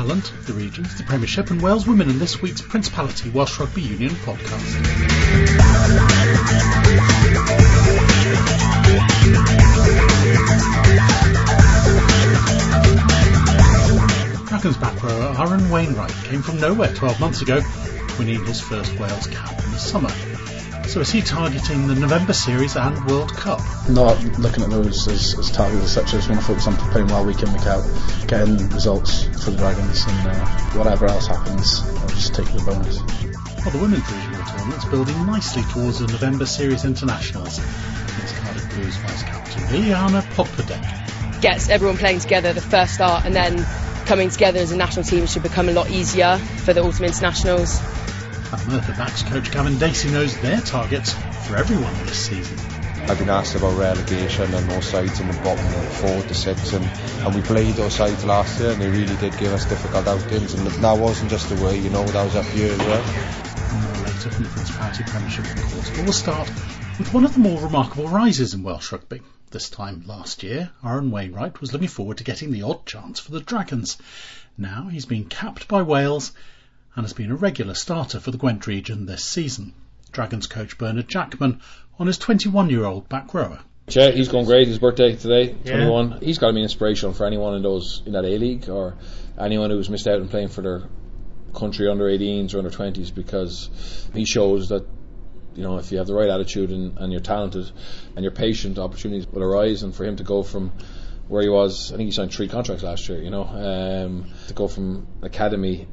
talent, the regions, the Premiership, and Wales women in this week's Principality Welsh Rugby Union podcast. Dragons back rower Aaron Wainwright came from nowhere 12 months ago, winning his first Wales cap in the summer. So is he targeting the November series and World Cup? Not looking at those as, as targets as such. I just want to focus on playing well week in, week out, getting results for the Dragons, and uh, whatever else happens, I'll just take the bonus. Well, the women's regional tournament's building nicely towards the November series internationals against Cardiff Blues vice captain Liliana Podpadec. Gets everyone playing together the first start, and then coming together as a national team should become a lot easier for the autumn internationals. And Merthyr Backs coach Gavin Dacey knows their targets for everyone this season. I've been asked about relegation and those sides in the bottom of four to six and, and we played those sides last year and they really did give us difficult outings and that wasn't just the way, you know, that was up here as well. And later from the Principality Premiership of course. But we'll start with one of the more remarkable rises in Welsh rugby. This time last year, Aaron Wainwright was looking forward to getting the odd chance for the Dragons. Now he's been capped by Wales and has been a regular starter for the Gwent region this season. Dragons coach Bernard Jackman on his 21-year-old back rower. Yeah, he's going great. His birthday today, Yeah. 21. He's got to be an inspiration for anyone in those in that A League or anyone who's missed out on playing for their country under 18s or under 20s because he shows that you know if you have the right attitude and, and you're talented and you're patient, opportunities will arise. And for him to go from where he was, I think he signed three contracts last year. You know, um, to go from academy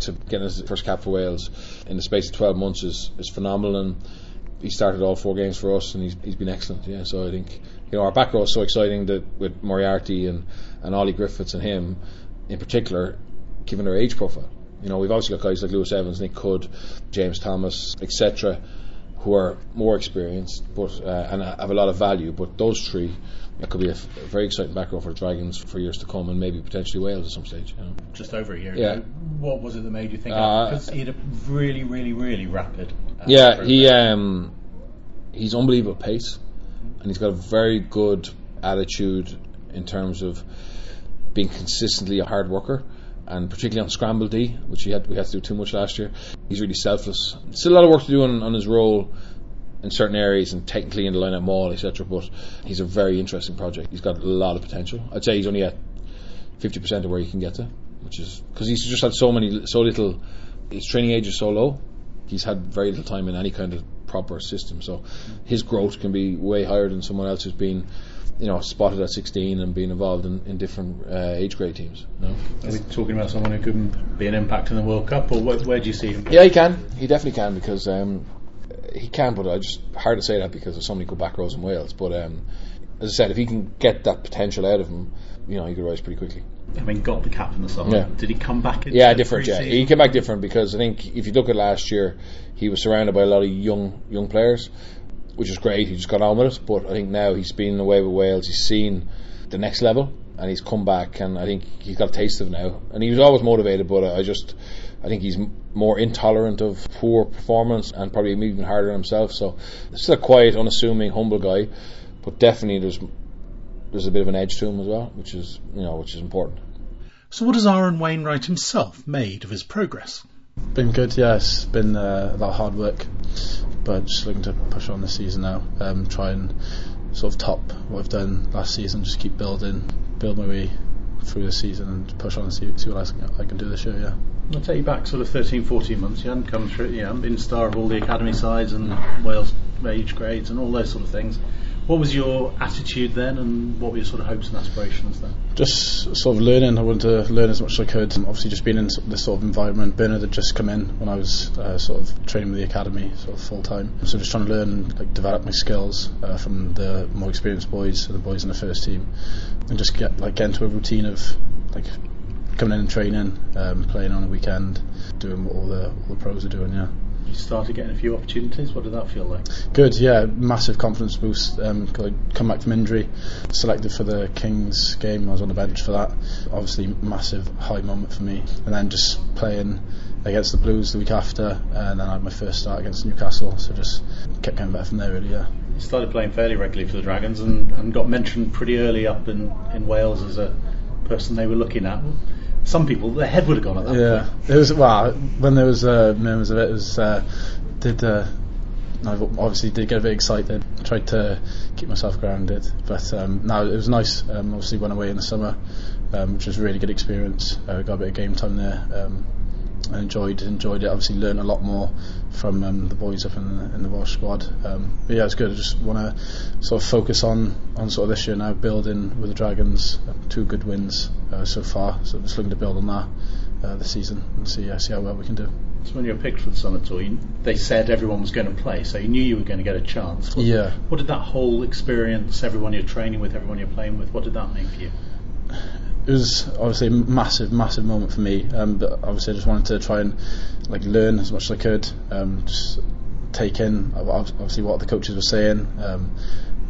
to get his first cap for Wales in the space of 12 months is, is phenomenal and he started all four games for us and he's, he's been excellent yeah. So I think you know our back row is so exciting that with Moriarty and, and Ollie Griffiths and him in particular given their age profile. You know we've obviously got guys like Lewis Evans Nick Hood James Thomas etc who are more experienced but uh, and have a lot of value but those three it could be a, f- a very exciting back row for the Dragons for years to come and maybe potentially Wales at some stage you know. just over a year Yeah. ago. What was it that made you think? Uh, Because he had a really, really, really rapid. Uh, Yeah, he um, he's unbelievable pace, and he's got a very good attitude in terms of being consistently a hard worker, and particularly on scramble D, which he had we had to do too much last year. He's really selfless. Still a lot of work to do on, on his role in certain areas and technically in the line-out maul, etc. But he's a very interesting project. He's got a lot of potential. I'd say he's only at fifty percent of where he can get to, which is because he's just had so many, so little. His training age is so low. He's had very little time in any kind of proper system. So his growth can be way higher than someone else who's been, you know, spotted at 16 and being involved in, in different uh, age grade teams. You know? Are we talking about someone who could be an impact in the World Cup, or where, where do you see him? Yeah, he can. He definitely can because um, he can. But I just hard to say that because there's so many good back rows in Wales. But um, as I said, if he can get that potential out of him, you know, he could rise pretty quickly. I mean, got the cap in the summer. Yeah. Did he come back? Yeah, different. Yeah, he came back different because I think if you look at last year, he was surrounded by a lot of young young players, which is great. He just got on with it. But I think now he's been away with Wales. He's seen the next level, and he's come back, and I think he's got a taste of now. And he was always motivated, but I just I think he's more intolerant of poor performance and probably even harder on himself. So still a quiet, unassuming, humble guy, but definitely there's there's a bit of an edge to him as well, which is you know which is important. So what has Aaron Wainwright himself made of his progress? Been good, yeah. It's been uh, a lot of hard work, but just looking to push on this season now. Um, try and sort of top what I've done last season. Just keep building, build my way through the season and push on and see, see what else I can, do this year. Yeah. I'll take you back sort of 13, 14 months. You hadn't come through, you hadn't been star of all the academy sides and Wales age grades and all those sort of things. What was your attitude then, and what were your sort of hopes and aspirations then? just sort of learning. I wanted to learn as much as I could. And Obviously, just being in this sort of environment. Bernard had just come in when I was uh, sort of training with the academy, sort of full time. So just trying to learn, like develop my skills uh, from the more experienced boys, the boys in the first team, and just get like get into a routine of like coming in and training, um, playing on a weekend, doing what all the all the pros are doing. Yeah. You started getting a few opportunities. What did that feel like? Good, yeah, massive confidence boost. Um, come back from injury, selected for the Kings game. I was on the bench for that. Obviously, massive high moment for me. And then just playing against the Blues the week after, and then I had my first start against Newcastle. So just kept getting better from there, really. Yeah. You started playing fairly regularly for the Dragons and, and got mentioned pretty early up in, in Wales as a person they were looking at. Some people their head would have gone at that. Yeah, point. it was well when there was uh, moments of it. It was uh, did uh, I obviously did get a bit excited. Tried to keep myself grounded, but um, no, it was nice. Um, obviously went away in the summer, um, which was a really good experience. Uh, got a bit of game time there. Um, I enjoyed enjoyed it. Obviously, learned a lot more from um, the boys up in the, in the Welsh squad. Um, but yeah, it's good. I just want to sort of focus on on sort of this year now, building with the Dragons. Two good wins uh, so far, so just looking to build on that uh, this season and see uh, see how well we can do. So when you were picked for the summer tour, you, they said everyone was going to play, so you knew you were going to get a chance. What, Yeah. What did that whole experience, everyone you're training with, everyone you're playing with, what did that mean for you? It was obviously a massive, massive moment for me. Um, but obviously, I just wanted to try and like learn as much as I could. Um, just take in ob- ob- obviously what the coaches were saying, um,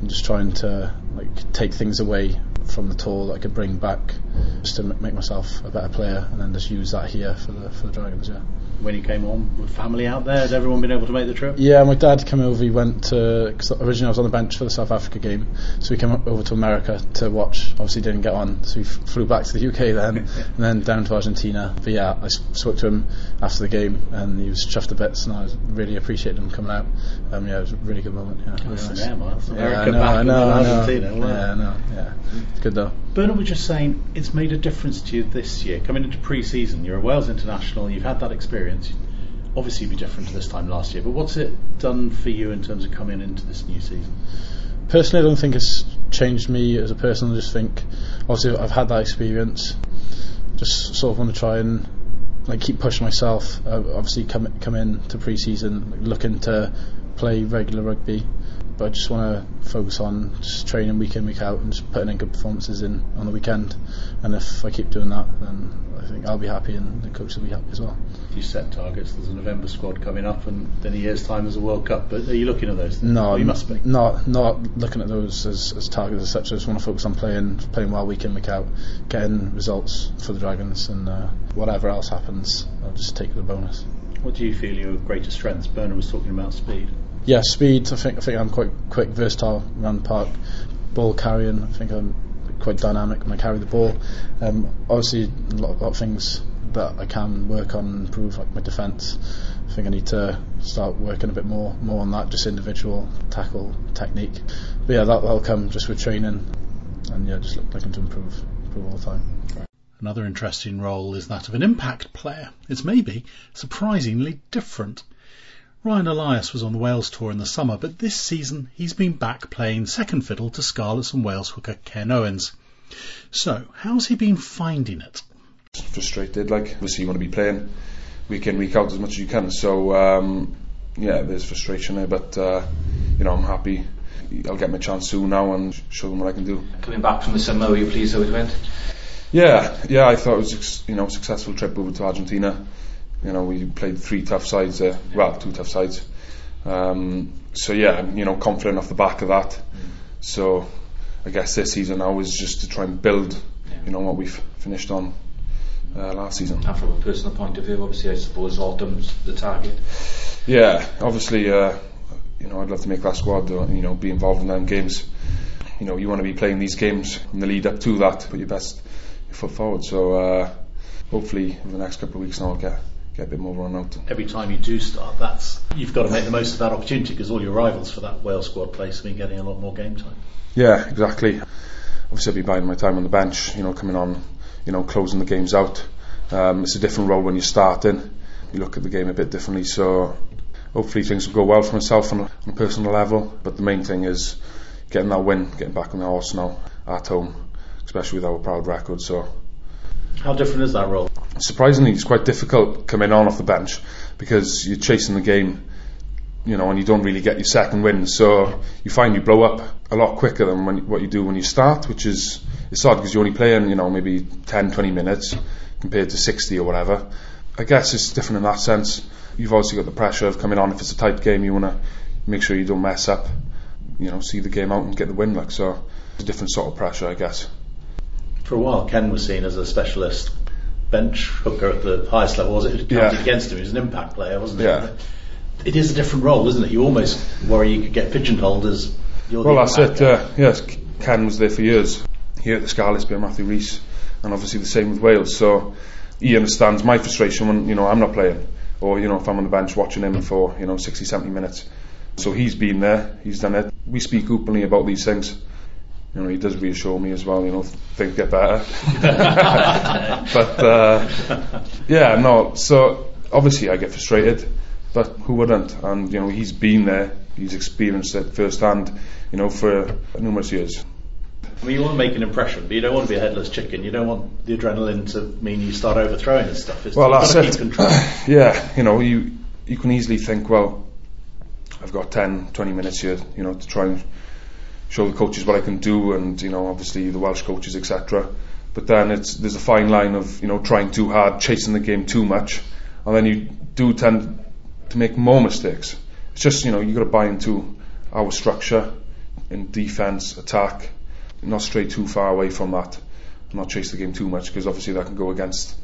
and just trying to like take things away from the tour that I could bring back, just to make myself a better player, and then just use that here for the for the Dragons. Yeah. When he came on, with family out there, Has everyone been able to make the trip? Yeah, my dad came over. He went to cause originally I was on the bench for the South Africa game, so he came over to America to watch. Obviously, didn't get on, so he f- flew back to the UK then, and then down to Argentina. But yeah, I spoke to him after the game, and he was chuffed to bits, and I really appreciated him coming out. Um, yeah, it was a really good moment. Yeah, really nice. there, man. That's Yeah, I know, I know, I know. Yeah, I know. Yeah, it's good though. Bernard was just saying it's made a difference to you this year. Coming into pre-season, you're a Wales international. You've had that experience. Obviously, be different to this time last year. But what's it done for you in terms of coming into this new season? personally, I don't think it's changed me as a person. I just think, obviously, I've had that experience. Just sort of want to try and like keep pushing myself. Uh, obviously, come come in to pre-season looking to play regular rugby, but I just want to focus on just training week in week out and just putting in good performances in on the weekend. And if I keep doing that, then I think I'll be happy and the coach will be happy as well. You set targets. There's a November squad coming up, and then a year's time there's a World Cup. But are you looking at those things? No, Well, you must be. Not not looking at those as, as targets as such. I just want to focus on playing playing well week in week out, getting results for the Dragons, and uh, whatever else happens, I'll just take the bonus. What do you feel your greatest strengths? Bernard was talking about speed. Yeah, speed. I think I think I'm quite quick, versatile the park. Ball carrying. I think I'm quite dynamic when I carry the ball. Um, obviously, a lot, lot of things that I can work on and improve, like my defence. I think I need to start working a bit more more on that, just individual tackle technique. But yeah, that, that'll come just with training, and yeah, just look, looking to improve improve all the time. Another interesting role is that of an impact player. It's maybe surprisingly different. Ryan Elias was on the Wales tour in the summer, but this season he's been back playing second fiddle to Scarlets and Wales hooker Ken Owens. So, how's he been finding it? frustrated. Like obviously you want to be playing week in week out as much as you can. So um, yeah, there's frustration there, but uh, you know I'm happy. I'll get my chance soon now and show them what I can do. Coming back from the summer, were you pleased how it went? Yeah, yeah, I thought it was you know a successful trip over to Argentina. You know we played three tough sides, uh, well two tough sides. Um, so yeah, you know confident off the back of that. So I guess this season now is just to try and build, you know what we've finished on uh, last season. And from a personal point of view, obviously, I suppose autumn's the target. Yeah, obviously, uh, you know, I'd love to make that squad. uh, You know, be involved in them games. You know, you want to be playing these games in the lead up to that. Put your best foot forward. So uh, hopefully, in the next couple of weeks now, I'll get get a bit more run out. Every time you do start, that's you've got to make the most of that opportunity because all your rivals for that Wales squad place have been getting a lot more game time. Yeah, exactly. Obviously, I'll be biding my time on the bench. You know, coming on, you know, closing the games out. Um, it's a different role when you're starting. You look at the game a bit differently. So hopefully things will go well for myself on a, on a personal level. But the main thing is getting that win, getting back on the horse now at home, especially with our proud record. So How different is that role? surprisingly, it's quite difficult coming on off the bench because you're chasing the game, you know, and you don't really get your second win. So you find you blow up a lot quicker than when, what you do when you start, which is it's odd because you're only playing, you know, maybe 10, 20 minutes compared to 60 or whatever. I guess it's different in that sense. You've obviously got the pressure of coming on. If it's a tight game, you want to make sure you don't mess up, you know, see the game out and get the win. Like so, it's a different sort of pressure, I guess. For a while, Ken was seen as a specialist bench hooker at the highest level. Was it? It counted Yeah. against him. He was an impact player, wasn't Yeah. it? It is a different role, isn't it? You almost worry you could get pigeonholed as Well, that's it. Uh, yes, Ken was there for years here at the Scarlets, by Matthew Rees, and obviously the same with Wales. So he understands my frustration when you know I'm not playing, or you know if I'm on the bench watching him for you know 60, 70 minutes. So he's been there, he's done it. We speak openly about these things. You know, he does reassure me as well. You know, things get better. but uh, yeah, no. So obviously I get frustrated, but who wouldn't? And you know, he's been there, he's experienced it firsthand. You know, for numerous years. I mean, you want to make an impression, but you don't want to be a headless chicken. You don't want the adrenaline to mean you start overthrowing and stuff. It's well, that's keep it. Yeah, you know, you you can easily think, well, I've got 10, 20 minutes here, you know, to try and show the coaches what I can do, and you know, obviously the Welsh coaches, etc. But then it's there's a fine line of you know trying too hard, chasing the game too much, and then you do tend to make more mistakes. It's just you know you got to buy into our structure in defence, attack, not stray too far away from that, not chase the game too much because obviously that can go against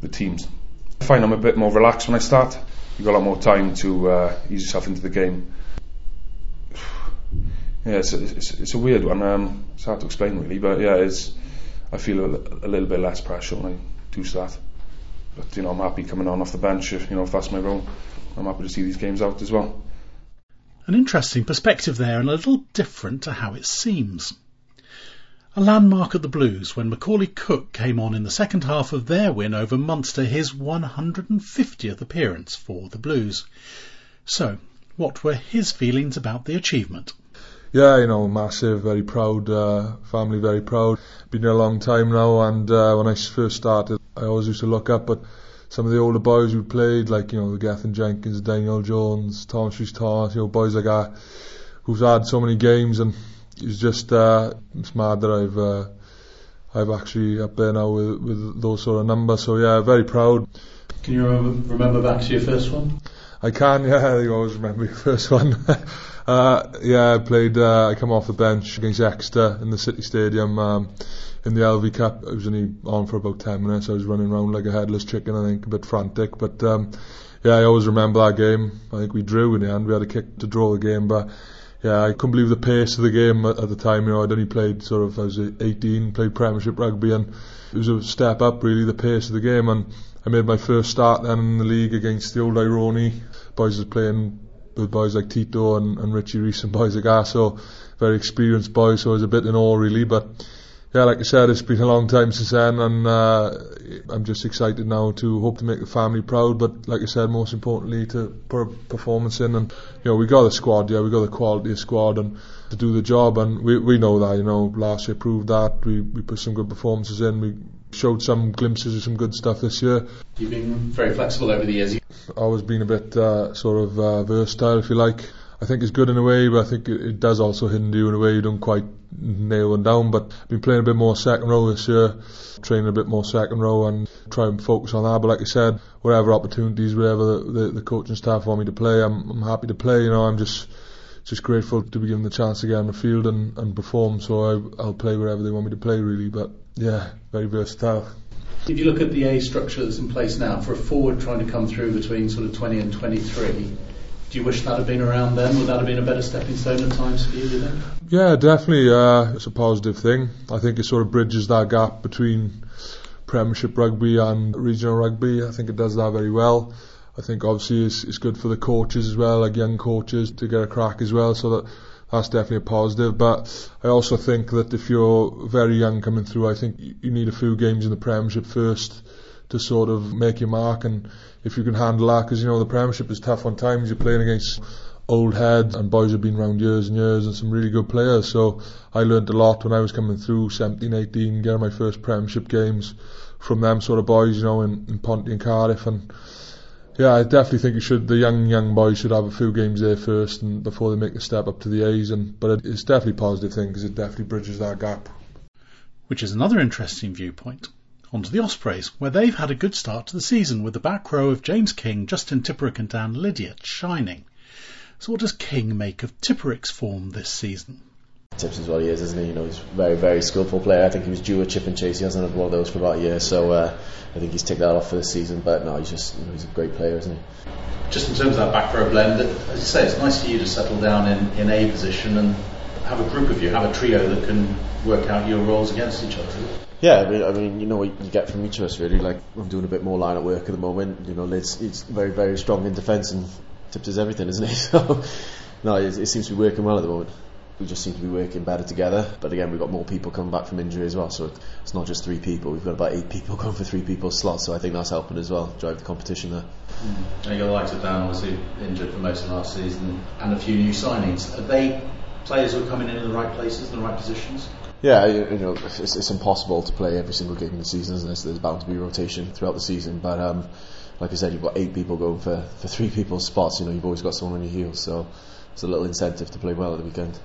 the teams. I find I'm a bit more relaxed when I start. You've got a lot more time to uh, ease yourself into the game. Yeah, it's it's, it's a weird one. Um, it's hard to explain really, but yeah, it's. I feel a, a little bit less pressure when I do start. But you know, I'm happy coming on off the bench. If you know, if that's my role, I'm happy to see these games out as well. An interesting perspective there, and a little different to how it seems. A landmark at the Blues when Macauley Cook came on in the second half of their win over Munster, his 150th appearance for the Blues. So, what were his feelings about the achievement? Yeah, you know, massive, very proud, uh, family very proud. Been here a long time now, and uh, when I first started, I always used to look up at some of the older boys who played, like, you know, the Gethin Jenkins, Daniel Jones, Thomas Rhys Thomas, you know, boys like that, who've had so many games, and it's just, uh, it's mad that I've, uh, I've actually up there now with, with those sort of numbers, so yeah, very proud. Can you remember, remember back to your first one? I can, yeah, I always remember your first one. Uh, yeah, I played. Uh, I come off the bench against Exeter in the City Stadium um, in the LV Cup. I was only on for about ten minutes. I was running around like a headless chicken. I think a bit frantic, but um, yeah, I always remember that game. I think we drew in the end. We had a kick to draw the game, but yeah, I couldn't believe the pace of the game at, at the time. You know, I'd only played sort of I was 18, played Premiership rugby, and it was a step up really the pace of the game. And I made my first start then in the league against the old Ironi boys was playing with boys like Tito and, and Richie Rees and boys like that. Very experienced boys. So I was a bit in awe really, but yeah, like I said, it's been a long time since then, and uh, I'm just excited now to hope to make the family proud. But like I said, most importantly, to put a performance in, and you know, we got the squad, yeah, we got the quality of squad, and to do the job, and we we know that, you know, last year proved that we we put some good performances in, we showed some glimpses of some good stuff this year. You've been very flexible over the years. Always been a bit uh, sort of uh, versatile, if you like. I think it's good in a way, but I think it, it does also hinder you in a way you don't quite nail them down. But I've been playing a bit more second row this year, training a bit more second row and try and focus on that. But like I said, whatever opportunities, whatever the, the, the coaching staff want me to play, I'm, I'm happy to play. You know, I'm just just grateful to be given the chance to get on the field and, and perform. So I, I'll play wherever they want me to play, really. But yeah, very versatile. If you look at the A structure that's in place now, for a forward trying to come through between sort of 20 and 23, do you wish that had been around then? Would that have been a better stepping stone at times for you, do you think? Yeah, definitely. Uh, it's a positive thing. I think it sort of bridges that gap between Premiership rugby and regional rugby. I think it does that very well. I think obviously it's, it's good for the coaches as well, like young coaches, to get a crack as well. So that that's definitely a positive. But I also think that if you're very young coming through, I think you need a few games in the Premiership first to sort of make your mark. And if you can handle that, because you know the Premiership is tough on times. You're playing against old heads and boys have been around years and years and some really good players. So I learned a lot when I was coming through 17, 18, getting my first Premiership games from them sort of boys, you know, in, in Ponty and Cardiff and yeah, I definitely think you should. The young young boys should have a few games there first, and before they make the step up to the A's. And but it's definitely a positive thing because it definitely bridges that gap. Which is another interesting viewpoint. On to the Ospreys, where they've had a good start to the season with the back row of James King, Justin Tipuric, and Dan Lydiate shining. So, what does King make of Tipuric's form this season? Tips is what he is, isn't he? You know, he's a very, very skillful player. I think he was due a chip and chase. He hasn't had one of those for about a year, so uh, I think he's ticked that off for the season. But no, he's just you know, he's a great player, isn't he? Just in terms of that back row blend, as you say, it's nice for you to settle down in, in a position and have a group of you, have a trio that can work out your roles against each other. Yeah, I mean, I mean, you know what you get from each of us really. Like I'm doing a bit more line at work at the moment. You know, Lid's it's very very strong in defence and tips is everything, isn't he? So no, it, it seems to be working well at the moment. We just seem to be working better together. But again, we've got more people coming back from injury as well. So it's not just three people. We've got about eight people going for three people's slots. So I think that's helping as well, drive the competition there. Mm. And you got the likes of Dan, obviously injured for most of last season, and a few new signings. Are they players who are coming in in the right places, in the right positions? Yeah, you, you know, it's, it's, impossible to play every single game in the season, isn't it? So there's bound to be rotation throughout the season. But um, like I said, you've got eight people going for, for three people's spots. You know, you've always got someone on your heels. So it's a little incentive to play well at the weekend.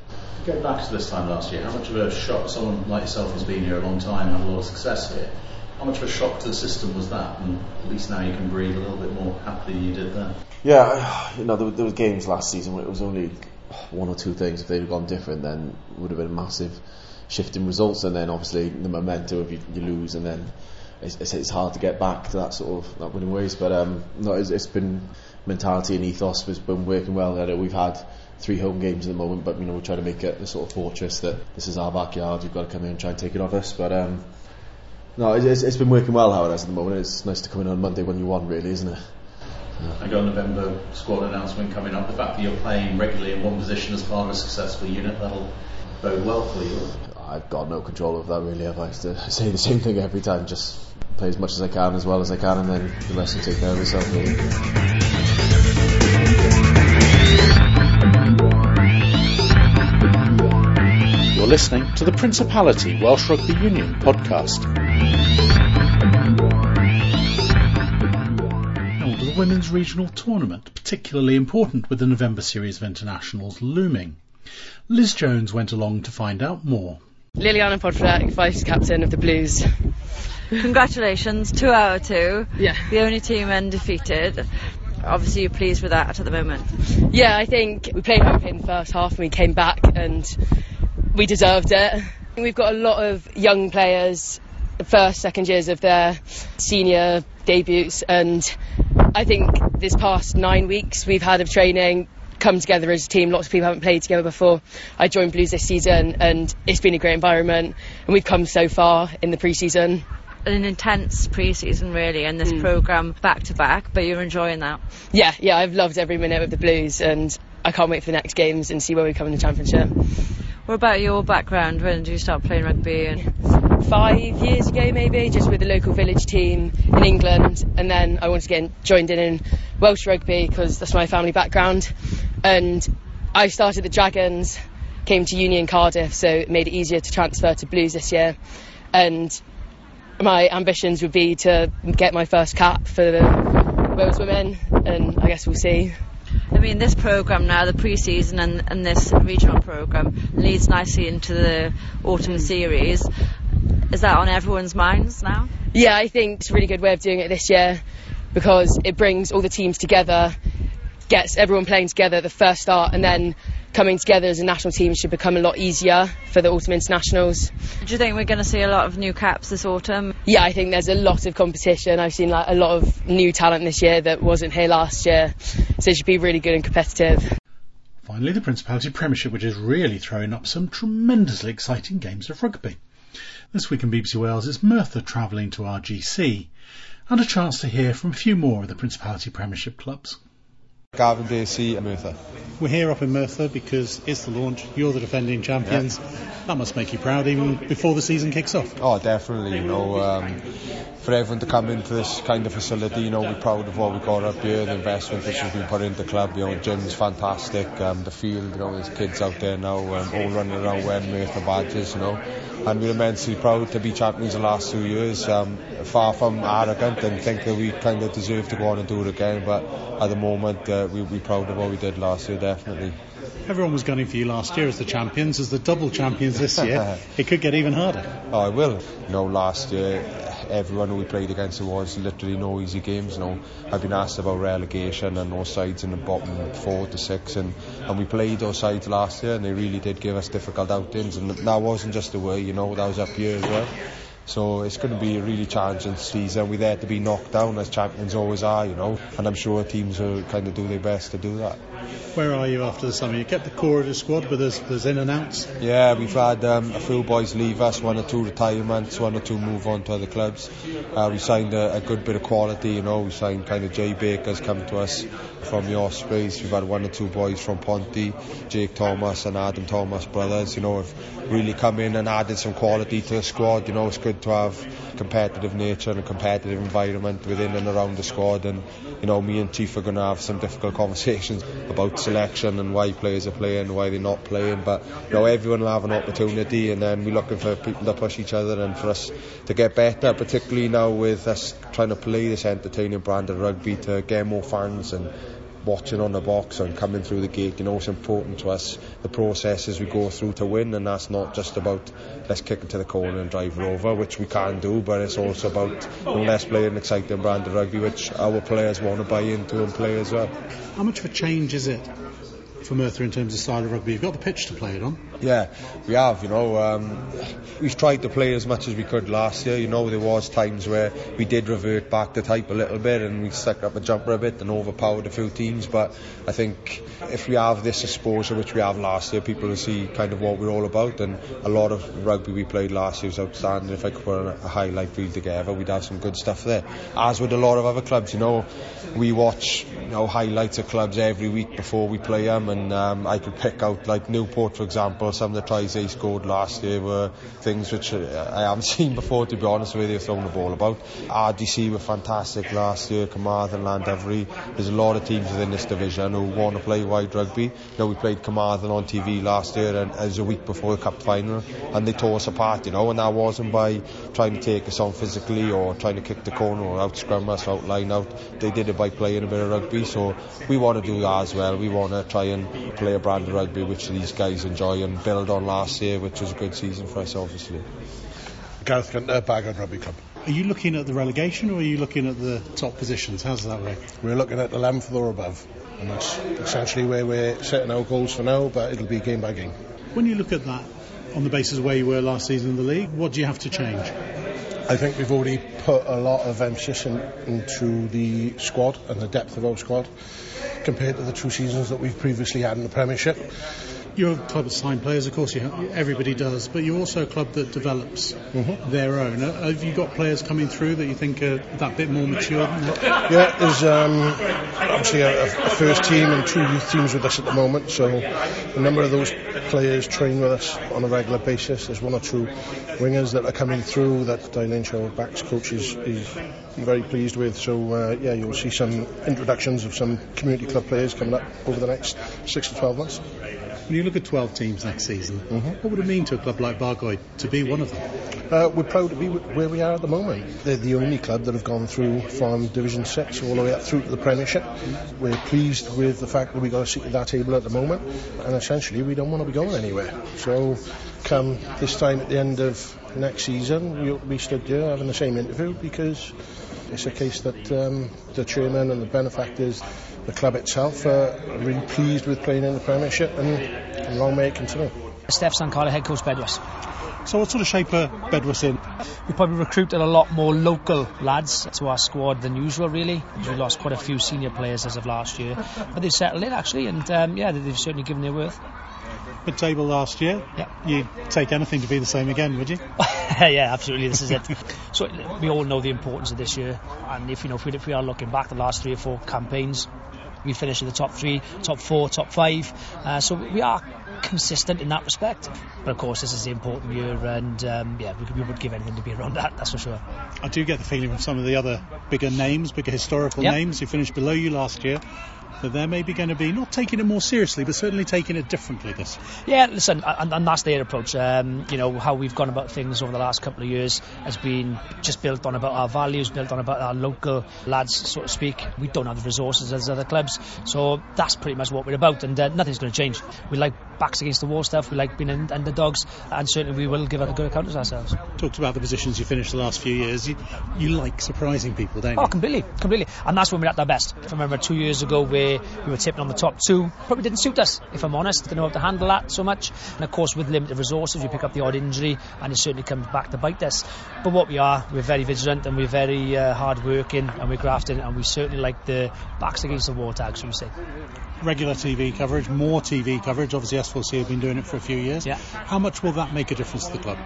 Going back to this time last year, how much of a shock someone like yourself who's been here a long time, had a lot of success here, how much of a shock to the system was that? And at least now you can breathe a little bit more happily than you did then. Yeah, you know, there, there was games last season where it was only one or two things. If they'd have gone different, then it would have been a massive shift in results. And then obviously the momentum if you, you lose, and then it's, it's, it's, hard to get back to that sort of that winning ways. But um, no, it's, it's been mentality and ethos has been working well. I know we've had three home games at the moment, but you know we're trying to make it a sort of fortress that this is our backyard. You've got to come in and try and take it off us. But um, no, it's, it's been working well how it is at the moment. It's nice to come in on Monday when you won, really, isn't it? I got a November squad announcement coming up. The fact that you're playing regularly in one position as part of a successful unit, that'll bode well for you. I've got no control of that really. I've I to say the same thing every time? Just play as much as I can, as well as I can, and then the rest will take care of itself. Really. Listening to the Principality Welsh Rugby Union podcast. Now to the Women's Regional Tournament, particularly important with the November series of internationals looming. Liz Jones went along to find out more. Liliana Podpadec, Vice Captain of the Blues. Congratulations, two out of two. Yeah. The only team undefeated. Obviously, you're pleased with that at the moment. Yeah, I think we played okay in the first half and we came back and we deserved it. We've got a lot of young players, first, second years of their senior debuts, and I think this past nine weeks we've had of training come together as a team. Lots of people haven't played together before. I joined Blues this season, and it's been a great environment, and we've come so far in the pre-season an intense pre-season really and this mm. program back to back but you're enjoying that yeah yeah I've loved every minute of the Blues and I can't wait for the next games and see where we come in the championship what about your background? When did you start playing rugby and five years ago maybe just with the local village team in England. And then I to get joined in in Welsh rugby because that's my family background. And I started the Dragons came to uni in Cardiff so it made it easier to transfer to Blues this year. And my ambitions would be to get my first cap for the Wales women, and I guess we'll see. Mean, this programme now, the pre-season and, and this regional programme, leads nicely into the autumn series. Is that on everyone's minds now? Yeah, I think it's a really good way of doing it this year because it brings all the teams together, gets everyone playing together at the first start, and then coming together as a national team should become a lot easier for the autumn internationals. Do you think we're going to see a lot of new caps this autumn? Yeah, I think there's a lot of competition. I've seen like a lot of new talent this year that wasn't here last year, so it should be really good and competitive. Finally, the Principality Premiership, which is really throwing up some tremendously exciting games of rugby. This week in BBC Wales is Merthyr travelling to RGC, and a chance to hear from a few more of the Principality Premiership clubs. Gavin Dacey, Merthyr. We're here up in Merthyr because it's the launch. You're the defending champions. Yeah. That must make you proud even before the season kicks off. Oh, definitely. You know, um, for everyone to come into this kind of facility, you know, we're proud of what we got up here, the investment which has been put into the club. You know, gym's fantastic. Um, the field, you know, there's kids out there now um, all running around wearing Merthyr badges. You know, and we're immensely proud to be champions the last two years. Um, far from arrogant and think that we kind of deserve to go on and do it again, but at the moment uh, we, we're proud of what we did last year, definitely. Everyone was gunning for you last year as the champions, as the double champions this year. it could get even harder. Oh, it will. You know, last year everyone who we played against it was literally no easy games. You know, I've been asked about relegation and those sides in the bottom four to six, and, and we played those sides last year, and they really did give us difficult outings. And that wasn't just the way, you know, that was up here as well. So it's going to be a really challenging season. We're there to be knocked down as champions always are, you know, and I'm sure teams will kind of do their best to do that. Where are you after the summer? You kept the core of the squad, but there's, there's in and outs. Yeah, we've had um, a few boys leave us, one or two retirements, one or two move on to other clubs. Uh, we signed a, a, good bit of quality, you know. We signed kind of Jay Baker's come to us from your space. We've had one or two boys from Ponty, Jake Thomas and Adam Thomas brothers, you know, have really come in and added some quality to the squad. You know, it's good to have competitive nature and a competitive environment within and around the squad. And, you know, me and Chief are going to have some difficult conversations about selection and why players are playing, why they're not playing. But you know, everyone will have an opportunity, and then we're looking for people to push each other and for us to get better, particularly now with us trying to play this entertaining brand of rugby to get more fans and watching on the box and coming through the gate. You know, it's important to us the processes we go through to win, and that's not just about let's kick into the corner and drive over, which we can do, but it's also about you know, let's play an exciting brand of rugby, which our players want to buy into and play as well. How much of a change is it for Merthyr in terms of style of rugby. You've got the pitch to play it on. Yeah, we have. You know, um, we've tried to play as much as we could last year. You know, there was times where we did revert back to type a little bit and we stuck up a jumper a bit and overpowered a few teams. But I think if we have this exposure, which we have last year, people will see kind of what we're all about. And a lot of rugby we played last year was outstanding. If I could put a highlight reel together, we'd have some good stuff there. As with a lot of other clubs, you know, we watch you know highlights of clubs every week before we play them and um, I could pick out like Newport for example some of the tries they scored last year were things which uh, I haven't seen before to be honest with you throwing the ball about. RGC were fantastic last year. Carmarthen Llandovery there's a lot of teams within this division. Who want to play wide rugby. You know we played Carmarthen on TV last year and as a week before the cup final and they tore us apart you know and that wasn't by trying to take us on physically or trying to kick the corner or out scrum us out line out. They did it by playing a bit of rugby so we want to do that as well. We want to try and play a brand of rugby which these guys enjoy and build on last year, which was a good season for us, obviously. Gareth Gunter, uh, Bargoed Rugby Club. Are you looking at the relegation or are you looking at the top positions? How's that work? We're looking at the 11th or above, and that's essentially where we're setting our goals for now, but it'll be game by game. When you look at that on the basis of where you were last season in the league, what do you have to change? I think we've already put a lot of emphasis in, into the squad and the depth of our squad compared to the two seasons that we've previously had in the Premiership. You're a club of signed players, of course, you have, everybody does, but you're also a club that develops mm-hmm. their own. Uh, have you got players coming through that you think are that bit more mature than that? Yeah, there's um, obviously a, a, first team and two youth teams with us at the moment, so a number of those players train with us on a regular basis. There's one or two wingers that are coming through that Dylan backs coach, is, is very pleased with. So, uh, yeah, you'll see some introductions of some community club players coming up over the next six to 12 months. When you look at 12 teams next season, mm-hmm. what would it mean to a club like Bargoed to be one of them? Uh, we're proud to be where we are at the moment. They're the only club that have gone through from Division 6 all the way up through to the Premiership. We're pleased with the fact that we've got a seat at that table at the moment, and essentially we don't want to be going anywhere. So, come this time at the end of next season, we'll be stood here having the same interview because it's a case that um, the chairman and the benefactors the club itself are really pleased with playing in the Premiership and long may it continue. Steph Sankara, head coach Bedwas. So what sort of shape are Bedwas in? We probably recruited a lot more local lads to our squad than usual really. We lost quite a few senior players as of last year. But they've settled in actually and um, yeah, they've certainly given their worth mid table last year. Yeah. You'd take anything to be the same again, would you? yeah, absolutely. This is it. so we all know the importance of this year, and if you know if we, if we are looking back the last three or four campaigns, we finish in the top three, top four, top five. Uh, so we are consistent in that respect. But of course, this is the important year, and um, yeah, we, we, would give anything to be around that. That's for sure. I do get the feeling from some of the other bigger names, bigger historical yep. names who finished below you last year, that they're maybe going to be not taking it more seriously, but certainly taking it differently. This. Yeah, listen, and, and that's their approach. Um, you know how we've gone about things over the last couple of years has been just built on about our values, built on about our local lads, so to speak. We don't have the resources as other clubs, so that's pretty much what we're about, and uh, nothing's going to change. We like backs against the wall stuff. We like being in, underdogs, and certainly we will give a good account of ourselves. Talked about the positions you finished the last few years. You, you like surprising people, don't you? Oh, completely, completely, and that's when we're at our best. If I remember two years ago, where we were tipping on the top two. Probably didn't suit us, if I'm honest. Didn't know how to handle that so much. And of course, with limited resources, you pick up the odd injury, and it certainly comes back to bite us. But what we are, we're very vigilant and we're very uh, hard working and we're grafting, and we certainly like the backs against the wall tag, shall we say. Regular TV coverage, more TV coverage. Obviously, S4C have been doing it for a few years. Yeah. How much will that make a difference to the club?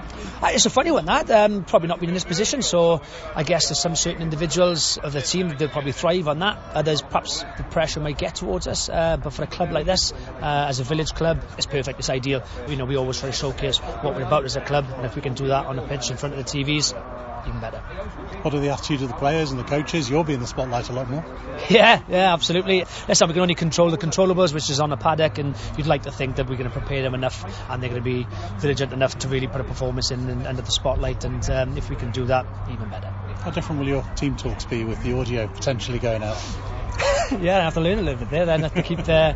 Uh, it's a funny one, that. Um, probably not been in this position, so I guess there's some certain individuals of the team that probably thrive on that. Others, perhaps the pressure might get towards us, uh, but for a club like this, uh, as a village club, it's perfect, it's ideal. You know, we always try to showcase what we're about as a club, and if we can do that on a pitch in front of the TVs, even better. What are the attitude of the players and the coaches? You'll be in the spotlight a lot more. Yeah, yeah, absolutely. Listen, we can only control the controllables, which is on the paddock, and you'd like to think that we're going to prepare them enough and they're going to be diligent enough to really put a performance in and under the spotlight. And um, if we can do that, even better. How different will your team talks be with the audio potentially going out? yeah, I have to learn a little bit there. Then I have to keep the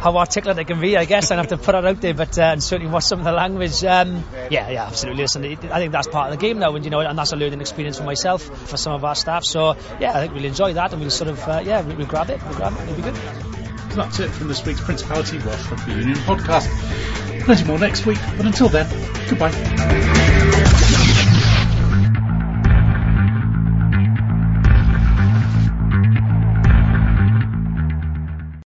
how articulate I can be, I guess, and have to put it out there, but uh, and certainly watch some of the language. Um, yeah, yeah, absolutely. Listen, I think that's part of the game now, and you know, and that's a learning experience for myself, for some of our staff. So yeah, I think we'll enjoy that, and we'll sort of uh, yeah, we'll, we'll grab it, we'll grab it, it'll be good. That's it from this week's Principality Welsh Rugby Union podcast. Plenty more next week, but until then, goodbye.